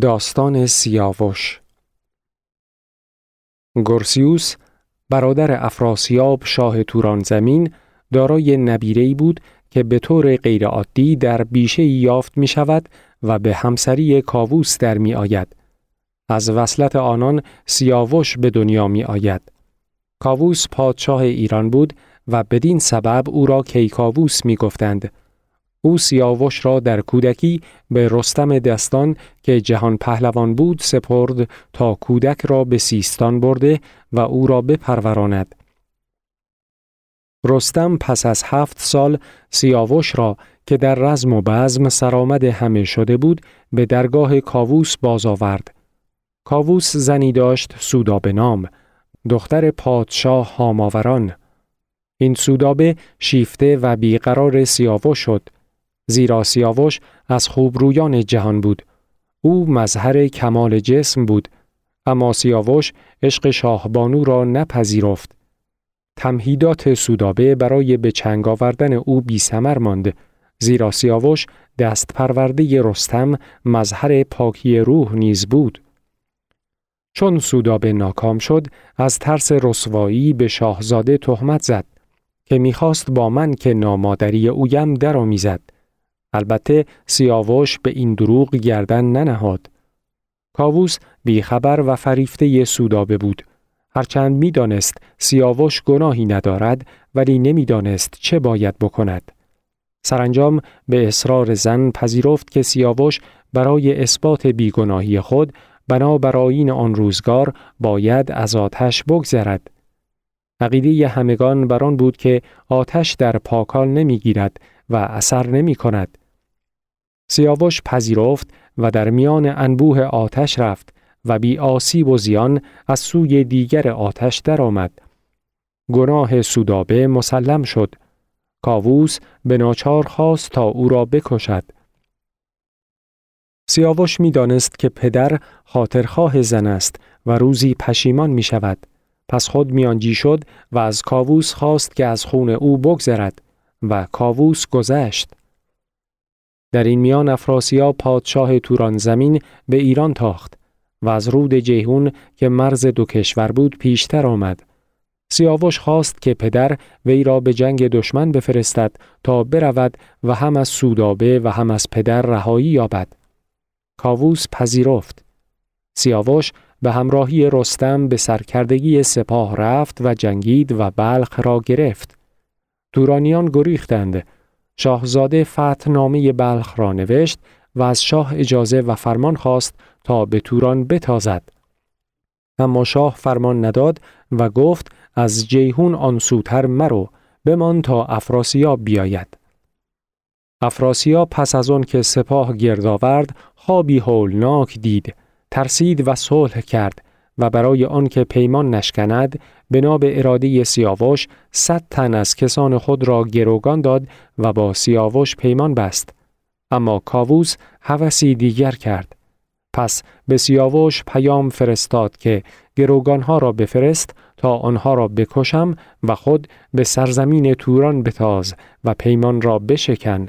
داستان سیاوش گرسیوس برادر افراسیاب شاه توران زمین دارای نبیری بود که به طور غیرعادی در بیشه یافت می شود و به همسری کاووس در می آید. از وصلت آنان سیاوش به دنیا می آید. کاووس پادشاه ایران بود و بدین سبب او را کیکاووس می گفتند. او سیاوش را در کودکی به رستم دستان که جهان پهلوان بود سپرد تا کودک را به سیستان برده و او را بپروراند. رستم پس از هفت سال سیاوش را که در رزم و بزم سرآمد همه شده بود به درگاه کاووس باز آورد. کاووس زنی داشت سودابه نام، دختر پادشاه هاماوران. این سودابه شیفته و بیقرار سیاوش شد زیرا سیاوش از خوبرویان جهان بود. او مظهر کمال جسم بود، اما سیاوش عشق شاهبانو را نپذیرفت. تمهیدات سودابه برای به چنگ آوردن او بی ماند، زیرا سیاوش دست پرورده رستم مظهر پاکی روح نیز بود. چون سودابه ناکام شد، از ترس رسوایی به شاهزاده تهمت زد که می‌خواست با من که نامادری اویم درآمیزد. البته سیاوش به این دروغ گردن ننهاد. کاووس بیخبر و فریفته سودابه بود. هرچند می‌دانست سیاوش گناهی ندارد ولی نمی‌دانست چه باید بکند. سرانجام به اصرار زن پذیرفت که سیاوش برای اثبات بیگناهی خود آیین آن روزگار باید از آتش بگذرد. عقیده همگان بر آن بود که آتش در پاکال نمی‌گیرد و اثر نمی کند. سیاوش پذیرفت و در میان انبوه آتش رفت و بی آسیب و زیان از سوی دیگر آتش درآمد. گناه سودابه مسلم شد. کاووس به ناچار خواست تا او را بکشد. سیاوش می دانست که پدر خاطرخواه زن است و روزی پشیمان می شود. پس خود میانجی شد و از کاووس خواست که از خون او بگذرد و کاووس گذشت. در این میان افراسیاب پادشاه توران زمین به ایران تاخت و از رود جیهون که مرز دو کشور بود پیشتر آمد. سیاوش خواست که پدر وی را به جنگ دشمن بفرستد تا برود و هم از سودابه و هم از پدر رهایی یابد. کاووس پذیرفت. سیاوش به همراهی رستم به سرکردگی سپاه رفت و جنگید و بلخ را گرفت. تورانیان گریختند شاهزاده فتنامه بلخ را نوشت و از شاه اجازه و فرمان خواست تا به توران بتازد. اما شاه فرمان نداد و گفت از جیهون آنسوتر مرو بمان تا افراسیاب بیاید. افراسیاب پس از آن که سپاه گرد آورد خوابی هولناک دید ترسید و صلح کرد و برای آنکه پیمان نشکند بنا به اراده سیاوش صد تن از کسان خود را گروگان داد و با سیاوش پیمان بست. اما کاووس هوسی دیگر کرد. پس به سیاوش پیام فرستاد که گروگانها را بفرست تا آنها را بکشم و خود به سرزمین توران بتاز و پیمان را بشکن.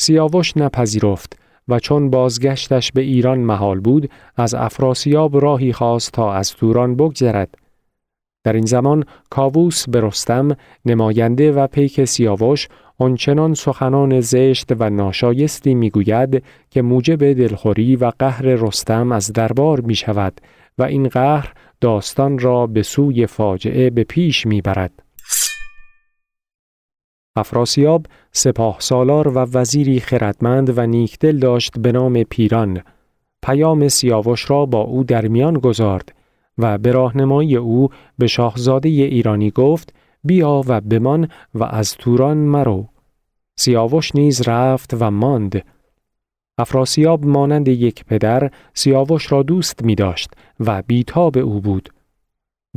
سیاوش نپذیرفت. و چون بازگشتش به ایران محال بود از افراسیاب راهی خواست تا از توران بگذرد در این زمان کاووس به رستم نماینده و پیک سیاوش آنچنان سخنان زشت و ناشایستی می‌گوید که موجب دلخوری و قهر رستم از دربار می شود و این قهر داستان را به سوی فاجعه به پیش می‌برد. افراسیاب سپاه سالار و وزیری خردمند و نیکدل داشت به نام پیران. پیام سیاوش را با او در میان گذارد و به راهنمایی او به شاهزاده ایرانی گفت بیا و بمان و از توران مرو. سیاوش نیز رفت و ماند. افراسیاب مانند یک پدر سیاوش را دوست می داشت و بیتاب او بود.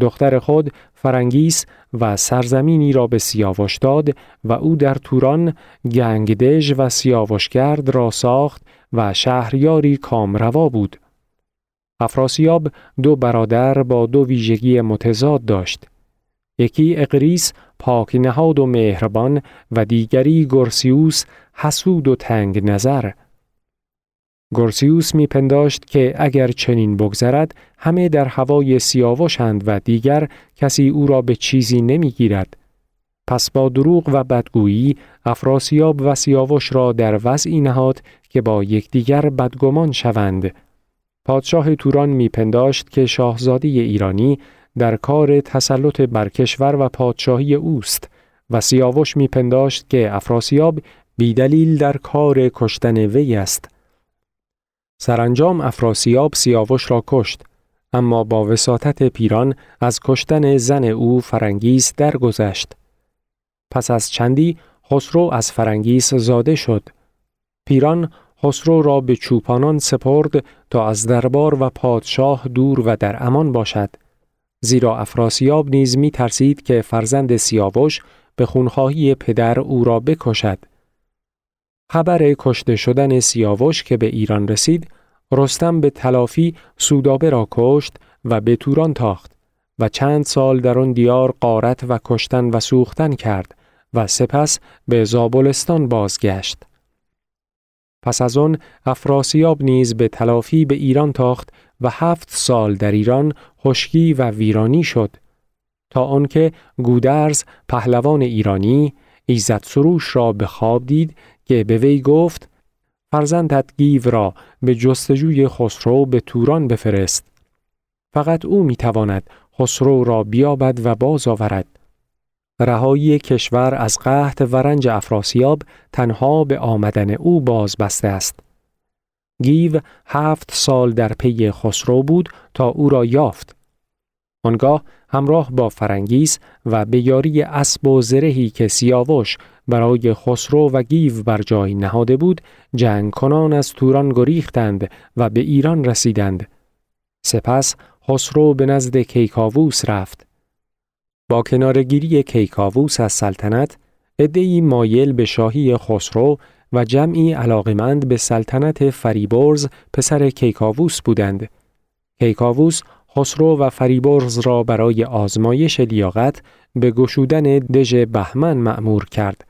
دختر خود فرنگیس و سرزمینی را به سیاوش داد و او در توران گنگدژ و سیاوشگرد را ساخت و شهریاری کامروا بود. افراسیاب دو برادر با دو ویژگی متضاد داشت. یکی اقریس پاک نهاد و مهربان و دیگری گرسیوس حسود و تنگ نظر. گورسیوس میپنداشت که اگر چنین بگذرد همه در هوای سیاوشند و دیگر کسی او را به چیزی نمی‌گیرد. پس با دروغ و بدگویی افراسیاب و سیاوش را در وضعی نهاد که با یکدیگر بدگمان شوند. پادشاه توران میپنداشت که شاهزاده ایرانی در کار تسلط بر کشور و پادشاهی اوست و سیاوش میپنداشت که افراسیاب بیدلیل در کار کشتن وی است. سرانجام افراسیاب سیاوش را کشت اما با وساطت پیران از کشتن زن او فرنگیس درگذشت. پس از چندی خسرو از فرنگیس زاده شد. پیران خسرو را به چوپانان سپرد تا از دربار و پادشاه دور و در امان باشد. زیرا افراسیاب نیز می ترسید که فرزند سیاوش به خونخواهی پدر او را بکشد. خبر کشته شدن سیاوش که به ایران رسید، رستم به تلافی سودابه را کشت و به توران تاخت و چند سال در آن دیار قارت و کشتن و سوختن کرد و سپس به زابلستان بازگشت. پس از آن افراسیاب نیز به تلافی به ایران تاخت و هفت سال در ایران خشکی و ویرانی شد تا آنکه گودرز پهلوان ایرانی ایزد سروش را به خواب دید که به وی گفت فرزندت گیو را به جستجوی خسرو به توران بفرست. فقط او می‌تواند خسرو را بیابد و باز آورد. رهایی کشور از قحط و رنج افراسیاب تنها به آمدن او باز بسته است. گیو هفت سال در پی خسرو بود تا او را یافت. آنگاه همراه با فرنگیس و به یاری اسب و زرهی که سیاوش برای خسرو و گیو بر جای نهاده بود جنگ کنان از توران گریختند و به ایران رسیدند سپس خسرو به نزد کیکاووس رفت با کنارگیری کیکاووس از سلطنت عده‌ای مایل به شاهی خسرو و جمعی علاقمند به سلطنت فریبرز پسر کیکاووس بودند. کیکاووس خسرو و فریبرز را برای آزمایش لیاقت به گشودن دژ بهمن معمور کرد.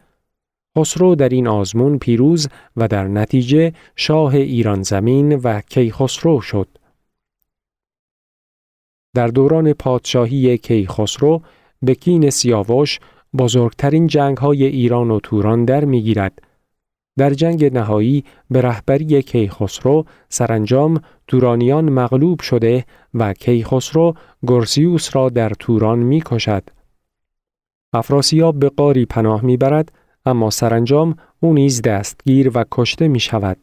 خسرو در این آزمون پیروز و در نتیجه شاه ایران زمین و کیخسرو شد. در دوران پادشاهی کیخسرو به کین سیاوش بزرگترین جنگ های ایران و توران در می‌گیرد در جنگ نهایی به رهبری کیخسرو سرانجام تورانیان مغلوب شده و کیخسرو گرسیوس را در توران می کشد. افراسیاب به قاری پناه می برد اما سرانجام او نیز دستگیر و کشته می شود.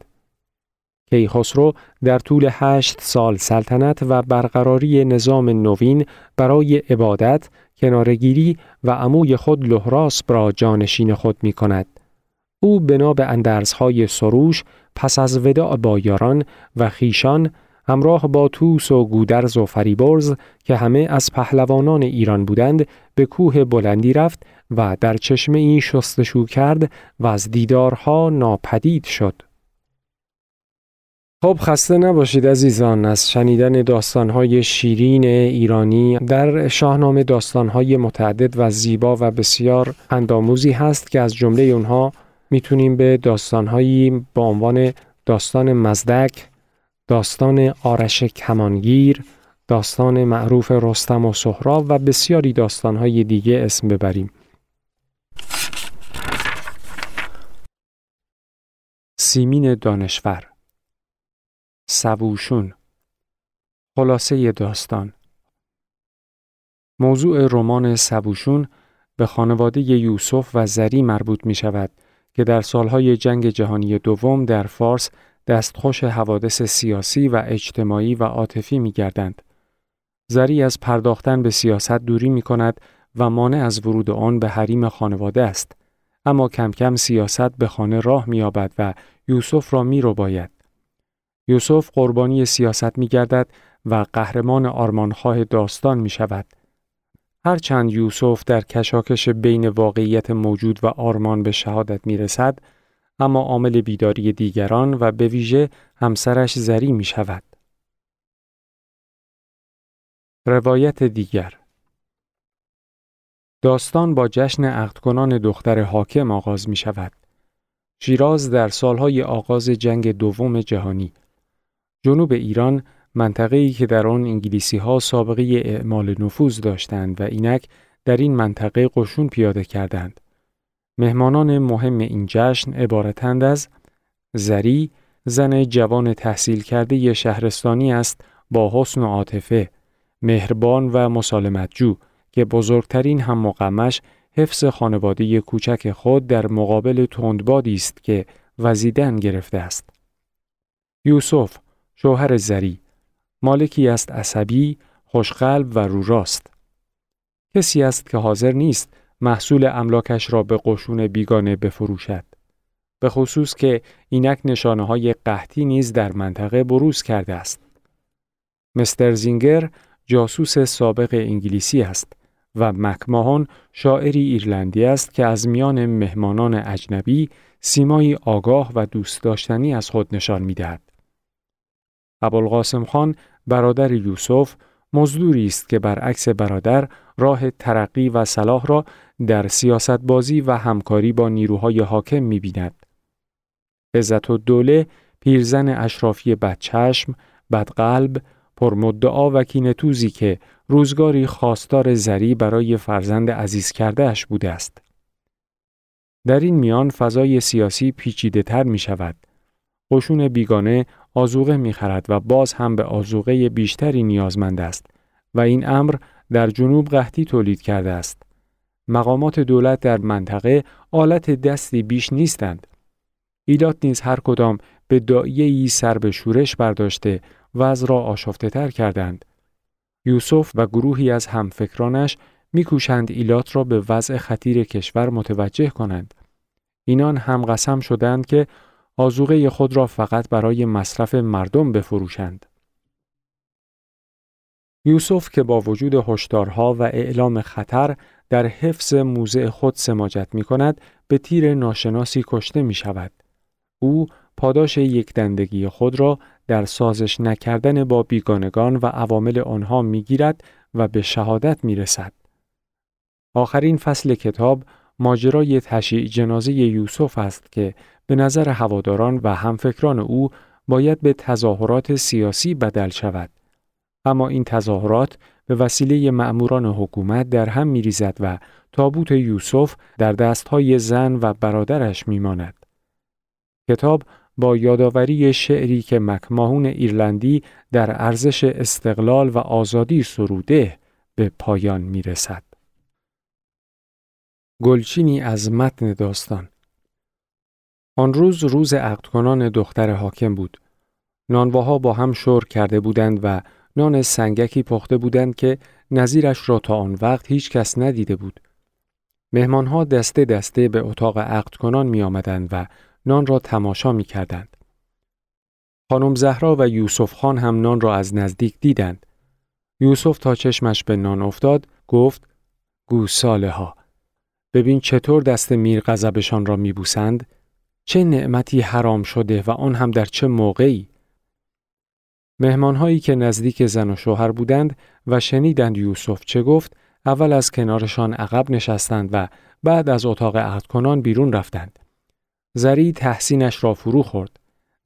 کیخسرو در طول هشت سال سلطنت و برقراری نظام نوین برای عبادت، کنارگیری و عموی خود لحراس را جانشین خود می کند. او بنا به اندرزهای سروش پس از وداع با یاران و خیشان همراه با توس و گودرز و فریبرز که همه از پهلوانان ایران بودند به کوه بلندی رفت و در چشمه این شستشو کرد و از دیدارها ناپدید شد. خب خسته نباشید عزیزان از شنیدن داستانهای شیرین ایرانی در شاهنامه داستانهای متعدد و زیبا و بسیار انداموزی هست که از جمله اونها می‌تونیم به داستانهایی با عنوان داستان مزدک، داستان آرش کمانگیر، داستان معروف رستم و سهراب و بسیاری داستانهای دیگه اسم ببریم. سیمین دانشور سبوشون خلاصه داستان موضوع رمان سبوشون به خانواده یوسف و زری مربوط می شود که در سالهای جنگ جهانی دوم در فارس دستخوش حوادث سیاسی و اجتماعی و عاطفی می گردند. زری از پرداختن به سیاست دوری می کند و مانع از ورود آن به حریم خانواده است. اما کم کم سیاست به خانه راه می آبد و یوسف را می رو باید. یوسف قربانی سیاست می گردد و قهرمان آرمانخواه داستان می شود. هرچند یوسف در کشاکش بین واقعیت موجود و آرمان به شهادت می رسد، اما عامل بیداری دیگران و به ویژه همسرش زری می شود. روایت دیگر داستان با جشن عقدکنان دختر حاکم آغاز می شود. شیراز در سالهای آغاز جنگ دوم جهانی جنوب ایران منطقه‌ای که در آن انگلیسی ها سابقه اعمال نفوذ داشتند و اینک در این منطقه قشون پیاده کردند. مهمانان مهم این جشن عبارتند از زری زن جوان تحصیل کرده شهرستانی است با حسن و عاطفه مهربان و مسالمتجو که بزرگترین هم مقامش حفظ خانواده کوچک خود در مقابل تندبادی است که وزیدن گرفته است. یوسف شوهر زری مالکی است عصبی، خوشقلب و روراست. کسی است که حاضر نیست محصول املاکش را به قشون بیگانه بفروشد. به خصوص که اینک نشانه های قحطی نیز در منطقه بروز کرده است. مستر زینگر جاسوس سابق انگلیسی است و مکماهون شاعری ایرلندی است که از میان مهمانان اجنبی سیمایی آگاه و دوست داشتنی از خود نشان می‌دهد. ابوالقاسم خان برادر یوسف مزدوری است که برعکس برادر راه ترقی و صلاح را در سیاست بازی و همکاری با نیروهای حاکم می‌بیند. عزت و دوله پیرزن اشرافی بدچشم، بدقلب، پرمدعا و کینتوزی که روزگاری خواستار زری برای فرزند عزیز کردهش بوده است. در این میان فضای سیاسی پیچیده تر می شود. قشون بیگانه آزوغه می خرد و باز هم به آزوغه بیشتری نیازمند است و این امر در جنوب قحطی تولید کرده است. مقامات دولت در منطقه آلت دستی بیش نیستند. ایلات نیز هر کدام به دایه سر به شورش برداشته وضع را آشفته تر کردند. یوسف و گروهی از همفکرانش میکوشند ایلات را به وضع خطیر کشور متوجه کنند. اینان هم قسم شدند که آزوغه خود را فقط برای مصرف مردم بفروشند. یوسف که با وجود هشدارها و اعلام خطر در حفظ موضع خود سماجت می کند به تیر ناشناسی کشته می شود. او پاداش یک دندگی خود را در سازش نکردن با بیگانگان و عوامل آنها می‌گیرد و به شهادت می رسد. آخرین فصل کتاب ماجرای تشیع جنازه یوسف است که به نظر هواداران و همفکران او باید به تظاهرات سیاسی بدل شود. اما این تظاهرات به وسیله مأموران حکومت در هم می ریزد و تابوت یوسف در دستهای زن و برادرش می ماند. کتاب با یادآوری شعری که مکماهون ایرلندی در ارزش استقلال و آزادی سروده به پایان می رسد. گلچینی از متن داستان آن روز روز عقد کنان دختر حاکم بود. نانواها با هم شور کرده بودند و نان سنگکی پخته بودند که نظیرش را تا آن وقت هیچ کس ندیده بود. مهمانها دسته دسته به اتاق عقد کنان می آمدند و نان را تماشا می کردند. خانم زهرا و یوسف خان هم نان را از نزدیک دیدند. یوسف تا چشمش به نان افتاد گفت گوساله ها ببین چطور دست میر غضبشان را میبوسند چه نعمتی حرام شده و آن هم در چه موقعی مهمانهایی که نزدیک زن و شوهر بودند و شنیدند یوسف چه گفت اول از کنارشان عقب نشستند و بعد از اتاق عهد کنان بیرون رفتند. زری تحسینش را فرو خورد.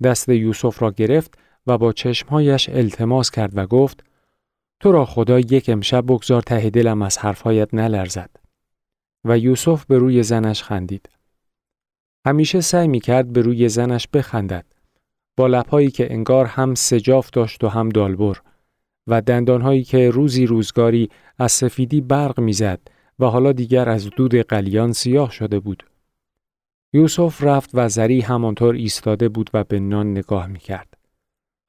دست یوسف را گرفت و با چشمهایش التماس کرد و گفت تو را خدا یک امشب بگذار ته دلم از حرفهایت نلرزد. و یوسف به روی زنش خندید. همیشه سعی می کرد به روی زنش بخندد. با لبهایی که انگار هم سجاف داشت و هم دالبر و دندانهایی که روزی روزگاری از سفیدی برق می‌زد و حالا دیگر از دود قلیان سیاه شده بود. یوسف رفت و زری همانطور ایستاده بود و به نان نگاه می کرد.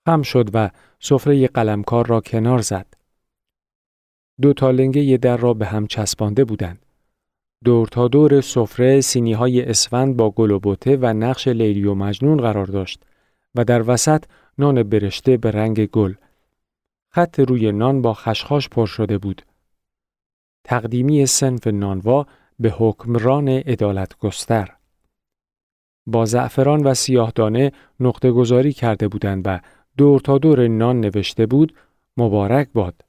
خم شد و سفره قلمکار را کنار زد. دو تالنگه در را به هم چسبانده بودند. دور تا دور سفره سینی های اسفند با گل و بوته و نقش لیلی و مجنون قرار داشت و در وسط نان برشته به رنگ گل. خط روی نان با خشخاش پر شده بود. تقدیمی سنف نانوا به حکمران ادالت گستر. با زعفران و سیاهدانه نقطه گذاری کرده بودند و دور تا دور نان نوشته بود مبارک باد.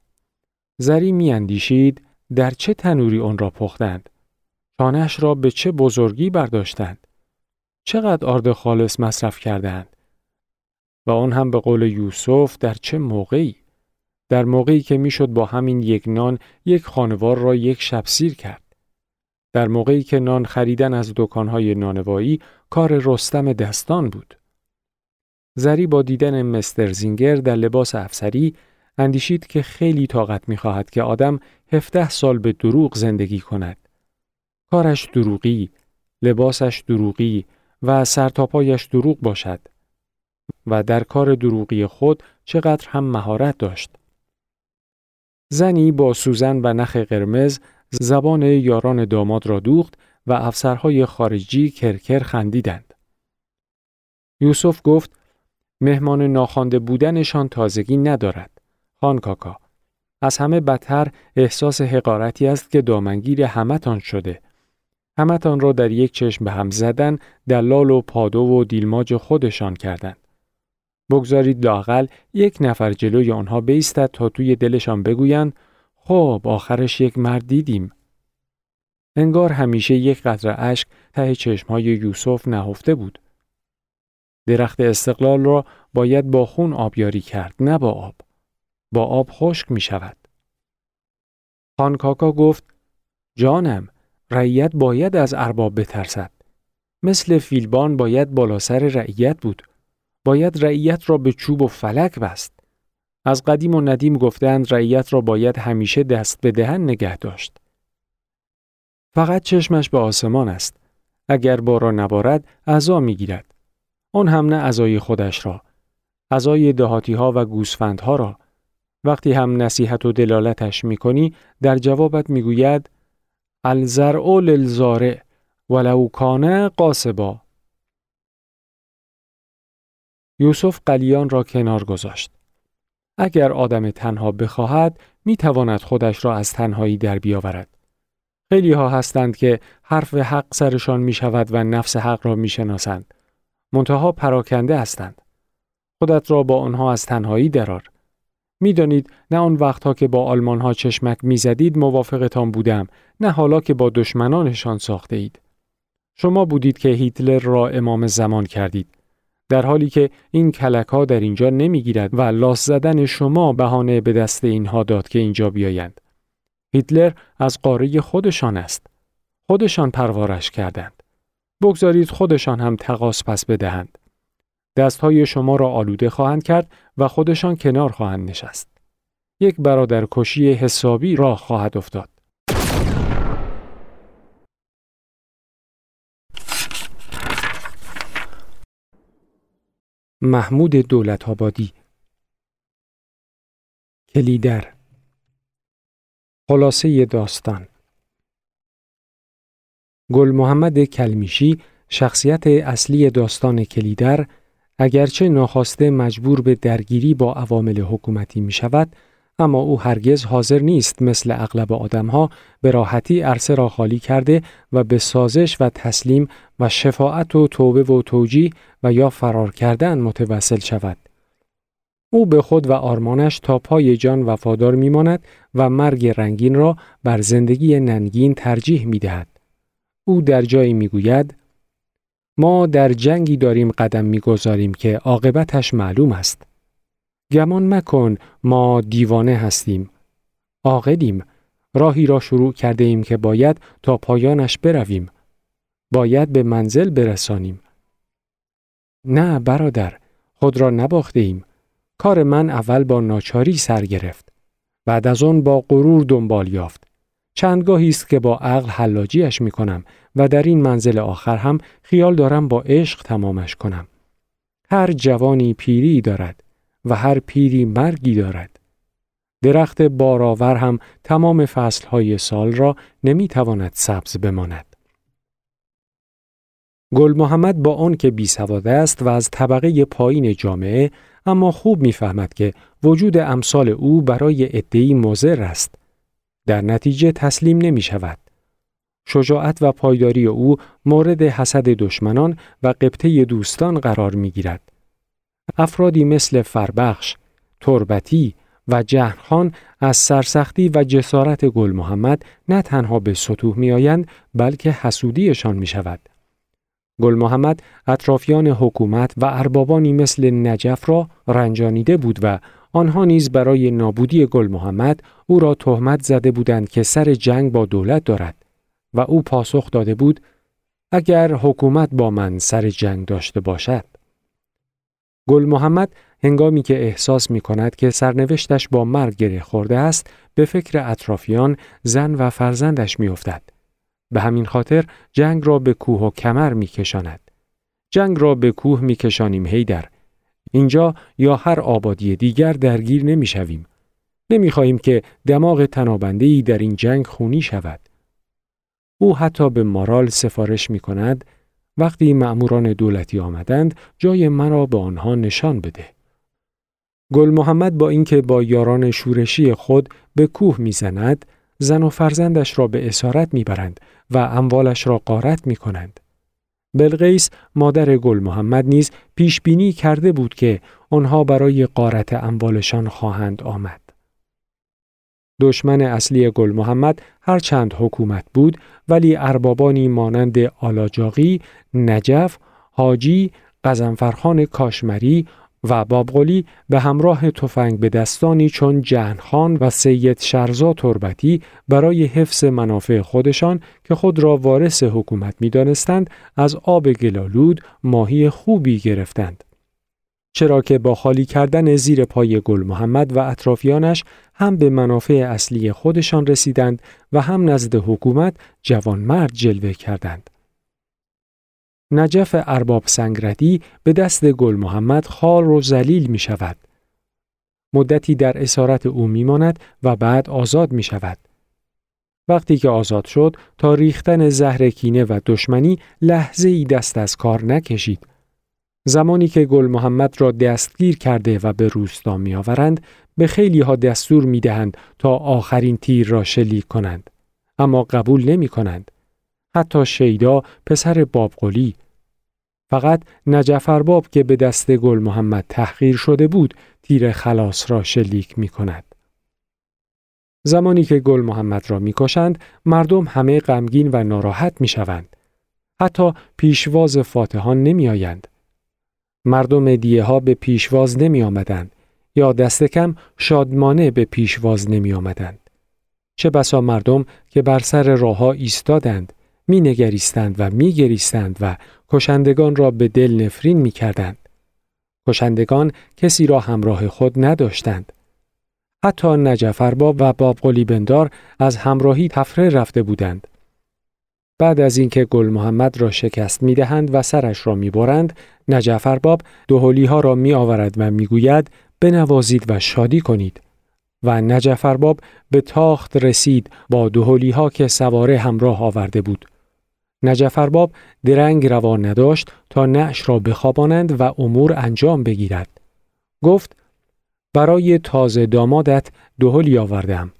زری میاندیشید در چه تنوری آن را پختند. شانهش را به چه بزرگی برداشتند. چقدر آرد خالص مصرف کردند. و آن هم به قول یوسف در چه موقعی؟ در موقعی که می‌شد با همین یک نان یک خانوار را یک شب سیر کرد. در موقعی که نان خریدن از دکانهای نانوایی کار رستم دستان بود. زری با دیدن مستر زینگر در لباس افسری اندیشید که خیلی طاقت می‌خواهد که آدم 17 سال به دروغ زندگی کند. کارش دروغی، لباسش دروغی و سرتاپایش دروغ باشد و در کار دروغی خود چقدر هم مهارت داشت. زنی با سوزن و نخ قرمز زبان یاران داماد را دوخت و افسرهای خارجی کرکر خندیدند. یوسف گفت مهمان ناخوانده بودنشان تازگی ندارد. خان کاکا از همه بدتر احساس حقارتی است که دامنگیر همتان شده. همتان را در یک چشم به هم زدن دلال و پادو و دیلماج خودشان کردند. بگذارید لاقل یک نفر جلوی آنها بیستد تا توی دلشان بگویند خب آخرش یک مرد دیدیم. انگار همیشه یک قطره اشک ته چشمهای یوسف نهفته بود. درخت استقلال را باید با خون آبیاری کرد نه با آب. با آب خشک می شود. خان کاکا گفت جانم رعیت باید از ارباب بترسد. مثل فیلبان باید بالا سر رعیت بود. باید رعیت را به چوب و فلک بست. از قدیم و ندیم گفتند رعیت را باید همیشه دست به دهن نگه داشت. فقط چشمش به آسمان است. اگر باران نبارد عزا می‌گیرد. آن هم نه عزای خودش را. عزای دهاتی ها و گوسفندها را. وقتی هم نصیحت و دلالتش می‌کنی در جوابت می‌گوید الزرع للزارع ولو کان قاسبا یوسف قلیان را کنار گذاشت. اگر آدم تنها بخواهد می تواند خودش را از تنهایی در بیاورد. خیلی ها هستند که حرف حق سرشان می شود و نفس حق را می شناسند. منتها پراکنده هستند. خودت را با آنها از تنهایی درار. می‌دانید نه آن وقتها که با آلمان ها چشمک می‌زدید موافقتان بودم نه حالا که با دشمنانشان ساخته اید. شما بودید که هیتلر را امام زمان کردید. در حالی که این کلک ها در اینجا نمی‌گیرد و لاس زدن شما بهانه به دست اینها داد که اینجا بیایند. هیتلر از قاره خودشان است. خودشان پروارش کردند. بگذارید خودشان هم تقاس پس بدهند. دستهای شما را آلوده خواهند کرد و خودشان کنار خواهند نشست. یک برادر کشی حسابی راه خواهد افتاد. محمود دولت آبادی. کلیدر. خلاصه داستان. گل محمد کلمیشی شخصیت اصلی داستان کلیدر اگرچه ناخواسته مجبور به درگیری با عوامل حکومتی می شود اما او هرگز حاضر نیست مثل اغلب آدمها به راحتی عرصه را خالی کرده و به سازش و تسلیم و شفاعت و توبه و توجیه و یا فرار کردن متوسل شود. او به خود و آرمانش تا پای جان وفادار میماند و مرگ رنگین را بر زندگی ننگین ترجیح می دهد. او در جایی می گوید ما در جنگی داریم قدم می‌گذاریم که عاقبتش معلوم است. گمان مکن ما دیوانه هستیم. عاقلیم. راهی را شروع کرده ایم که باید تا پایانش برویم. باید به منزل برسانیم. نه برادر، خود را نباخته ایم. کار من اول با ناچاری سر گرفت. بعد از آن با غرور دنبال یافت. چندگاهی است که با عقل حلاجیش می کنم و در این منزل آخر هم خیال دارم با عشق تمامش کنم. هر جوانی پیری دارد و هر پیری مرگی دارد. درخت بارآور هم تمام فصلهای سال را نمی‌تواند سبز بماند. گل محمد با آن که بی سواد است و از طبقه پایین جامعه اما خوب می‌فهمد که وجود امثال او برای ادعی مضر است. در نتیجه تسلیم نمی شود. شجاعت و پایداری او مورد حسد دشمنان و قبطه دوستان قرار می گیرد. افرادی مثل فربخش، تربتی و جهنخان از سرسختی و جسارت گل محمد نه تنها به سطوح می آیند بلکه حسودیشان می شود. گل محمد اطرافیان حکومت و اربابانی مثل نجف را رنجانیده بود و آنها نیز برای نابودی گل محمد او را تهمت زده بودند که سر جنگ با دولت دارد و او پاسخ داده بود اگر حکومت با من سر جنگ داشته باشد گل محمد هنگامی که احساس می کند که سرنوشتش با مرگ گره خورده است به فکر اطرافیان زن و فرزندش می افتد. به همین خاطر جنگ را به کوه و کمر می کشاند. جنگ را به کوه می کشانیم هیدر. اینجا یا هر آبادی دیگر درگیر نمی شویم. نمی خواهیم که دماغ تنابنده در این جنگ خونی شود. او حتی به مارال سفارش می کند وقتی مأموران دولتی آمدند جای مرا به آنها نشان بده. گل محمد با اینکه با یاران شورشی خود به کوه می‌زند زن و فرزندش را به اسارت می‌برند و اموالش را قارت می کنند. بلغیس مادر گل محمد نیز پیش بینی کرده بود که آنها برای قارت اموالشان خواهند آمد. دشمن اصلی گل محمد هرچند حکومت بود ولی اربابانی مانند آلاجاقی، نجف، حاجی، قزنفرخان کاشمری و بابغلی به همراه تفنگ به دستانی چون جهنخان و سید شرزا تربتی برای حفظ منافع خودشان که خود را وارث حکومت می دانستند از آب گلالود ماهی خوبی گرفتند. چرا که با خالی کردن زیر پای گل محمد و اطرافیانش هم به منافع اصلی خودشان رسیدند و هم نزد حکومت جوانمرد جلوه کردند. نجف ارباب سنگردی به دست گل محمد خال و زلیل می شود. مدتی در اسارت او می ماند و بعد آزاد می شود. وقتی که آزاد شد تا ریختن زهر کینه و دشمنی لحظه ای دست از کار نکشید. زمانی که گل محمد را دستگیر کرده و به روستا می آورند به خیلی ها دستور می دهند تا آخرین تیر را شلیک کنند. اما قبول نمی کنند. حتی شیدا پسر بابقلی فقط نجفر باب که به دست گل محمد تحقیر شده بود تیر خلاص را شلیک می کند. زمانی که گل محمد را می‌کشند مردم همه غمگین و ناراحت می شوند. حتی پیشواز فاتحان نمی آیند. مردم دیه ها به پیشواز نمی آمدند یا دست کم شادمانه به پیشواز نمی آمدند. چه بسا مردم که بر سر راه ایستادند می نگریستند و می گریستند و کشندگان را به دل نفرین می کردند. کشندگان کسی را همراه خود نداشتند. حتی نجفرباب و باب بندار از همراهی تفره رفته بودند. بعد از اینکه گل محمد را شکست می دهند و سرش را می برند، نجفرباب دوهلی ها را می آورد و می گوید بنوازید و شادی کنید. و نجفرباب به تاخت رسید با دوهلی ها که سواره همراه آورده بود. نجفرباب درنگ روان نداشت تا نعش را بخوابانند و امور انجام بگیرد. گفت برای تازه دامادت دهلی آوردم.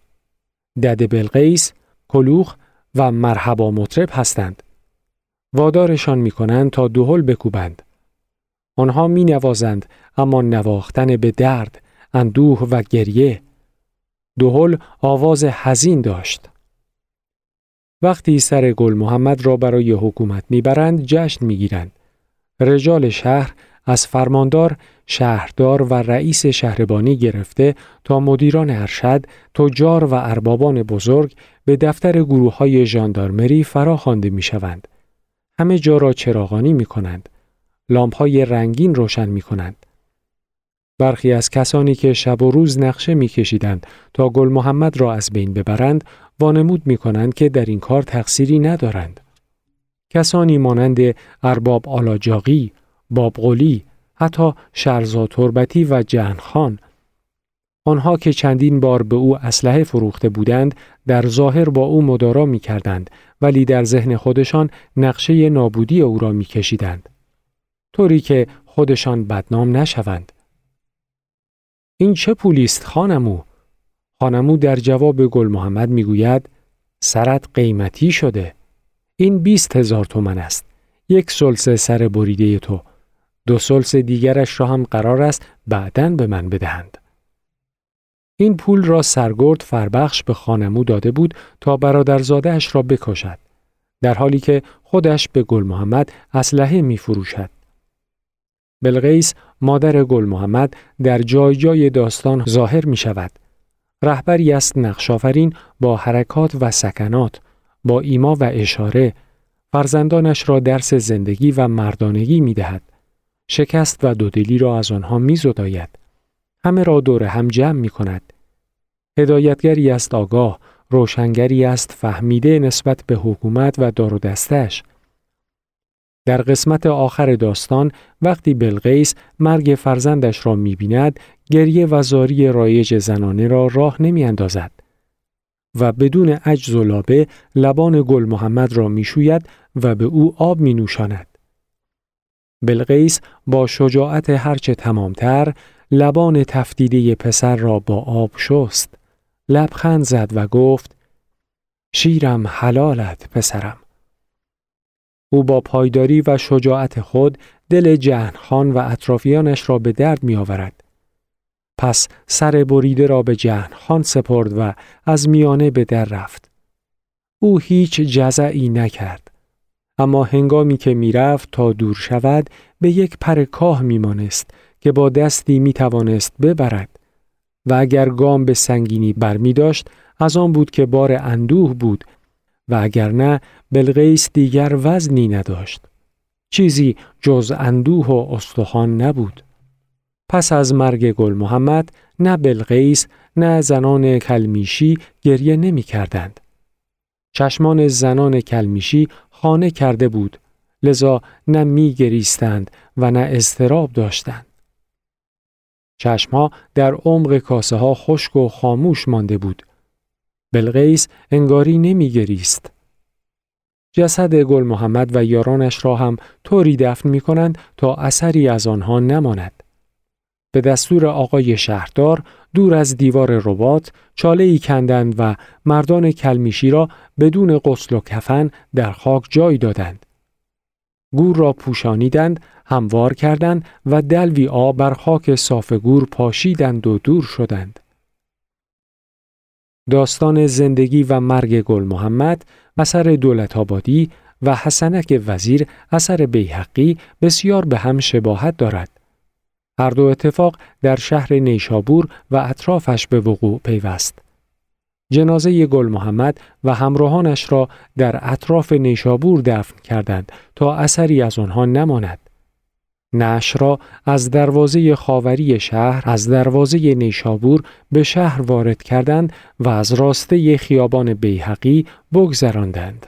دد بلقیس، کلوخ و مرحبا مطرب هستند. وادارشان می کنند تا دهل بکوبند. آنها می نوازند اما نواختن به درد، اندوه و گریه. دهل آواز حزین داشت. وقتی سر گل محمد را برای حکومت می‌برند جشن می‌گیرند. رجال شهر از فرماندار، شهردار و رئیس شهربانی گرفته تا مدیران ارشد، تجار و اربابان بزرگ به دفتر گروه های ژاندارمری فرا خوانده می شوند. همه جا را چراغانی می کنند. لامپ های رنگین روشن می کنند. برخی از کسانی که شب و روز نقشه میکشیدند تا گل محمد را از بین ببرند وانمود می کنند که در این کار تقصیری ندارند. کسانی مانند ارباب آلاجاقی، بابقلی، حتی شرزا تربتی و جهنخان آنها که چندین بار به او اسلحه فروخته بودند در ظاهر با او مدارا می کردند ولی در ذهن خودشان نقشه نابودی او را می کشیدند. طوری که خودشان بدنام نشوند. این چه پولیست خانمو؟ خانمو در جواب گل محمد می‌گوید سرت قیمتی شده. این بیست هزار تومن است. یک سلس سر بریده تو. دو سلس دیگرش را هم قرار است بعدا به من بدهند. این پول را سرگرد فربخش به خانمو داده بود تا برادرزادهش را بکشد. در حالی که خودش به گل محمد اسلحه می فروشد. بلغیس مادر گل محمد در جای جای داستان ظاهر می شود. رهبری است نقشافرین با حرکات و سکنات، با ایما و اشاره، فرزندانش را درس زندگی و مردانگی می دهد. شکست و دودلی را از آنها می زداید. همه را دور هم جمع می کند. هدایتگری است آگاه، روشنگری است فهمیده نسبت به حکومت و دار و دستش. در قسمت آخر داستان وقتی بلغیس مرگ فرزندش را می‌بیند گریه و زاری رایج زنانه را راه نمی اندازد و بدون عجز و لابه لبان گل محمد را می‌شوید و به او آب می نوشاند. بلغیس با شجاعت هرچه تمامتر لبان تفتیده پسر را با آب شست. لبخند زد و گفت شیرم حلالت پسرم. او با پایداری و شجاعت خود دل جهنخان و اطرافیانش را به درد می آورد. پس سر بریده را به جهنخان سپرد و از میانه به در رفت. او هیچ جزعی نکرد. اما هنگامی که می‌رفت تا دور شود به یک پر کاه میمانست که با دستی می توانست ببرد و اگر گام به سنگینی بر می داشت از آن بود که بار اندوه بود و اگر نه بلغیس دیگر وزنی نداشت. چیزی جز اندوه و استخوان نبود. پس از مرگ گل محمد نه بلغیس نه زنان کلمیشی گریه نمی کردند. چشمان زنان کلمیشی خانه کرده بود لذا نه می گریستند و نه استراب داشتند. چشمها در عمق کاسه ها خشک و خاموش مانده بود. بلغیس انگاری نمی گریست. جسد گل محمد و یارانش را هم طوری دفن می کنند تا اثری از آنها نماند. به دستور آقای شهردار دور از دیوار ربات چاله ای کندند و مردان کلمیشی را بدون غسل و کفن در خاک جای دادند. گور را پوشانیدند، هموار کردند و دلوی آب بر خاک صاف گور پاشیدند و دور شدند. داستان زندگی و مرگ گل محمد اثر دولت آبادی و حسنک وزیر اثر بیحقی بسیار به هم شباهت دارد. هر دو اتفاق در شهر نیشابور و اطرافش به وقوع پیوست. جنازه گل محمد و همراهانش را در اطراف نیشابور دفن کردند تا اثری از آنها نماند. نش را از دروازه خاوری شهر از دروازه نیشابور به شهر وارد کردند و از راسته خیابان بیحقی بگذراندند.